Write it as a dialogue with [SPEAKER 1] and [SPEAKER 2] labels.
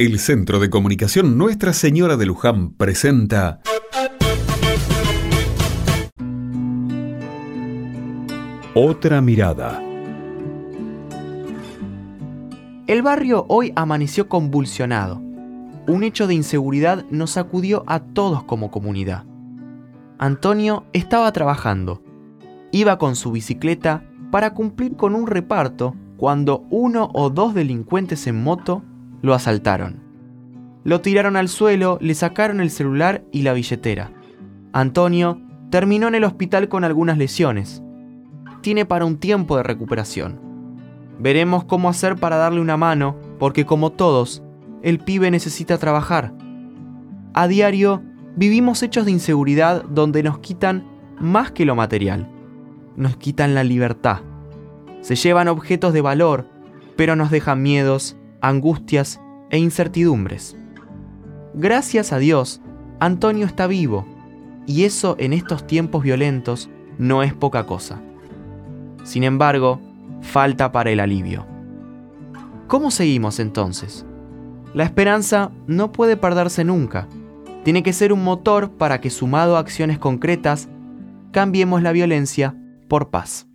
[SPEAKER 1] El Centro de Comunicación Nuestra Señora de Luján presenta Otra mirada.
[SPEAKER 2] El barrio hoy amaneció convulsionado. Un hecho de inseguridad nos sacudió a todos como comunidad. Antonio estaba trabajando. Iba con su bicicleta para cumplir con un reparto cuando uno o dos delincuentes en moto lo asaltaron. Lo tiraron al suelo, le sacaron el celular y la billetera. Antonio terminó en el hospital con algunas lesiones. Tiene para un tiempo de recuperación. Veremos cómo hacer para darle una mano, porque como todos, el pibe necesita trabajar. A diario, vivimos hechos de inseguridad donde nos quitan más que lo material. Nos quitan la libertad. Se llevan objetos de valor, pero nos dejan miedos, angustias e incertidumbres. Gracias a Dios, Antonio está vivo, y eso en estos tiempos violentos no es poca cosa. Sin embargo, falta para el alivio. ¿Cómo seguimos entonces? La esperanza no puede perderse nunca. Tiene que ser un motor para que sumado a acciones concretas, cambiemos la violencia por paz.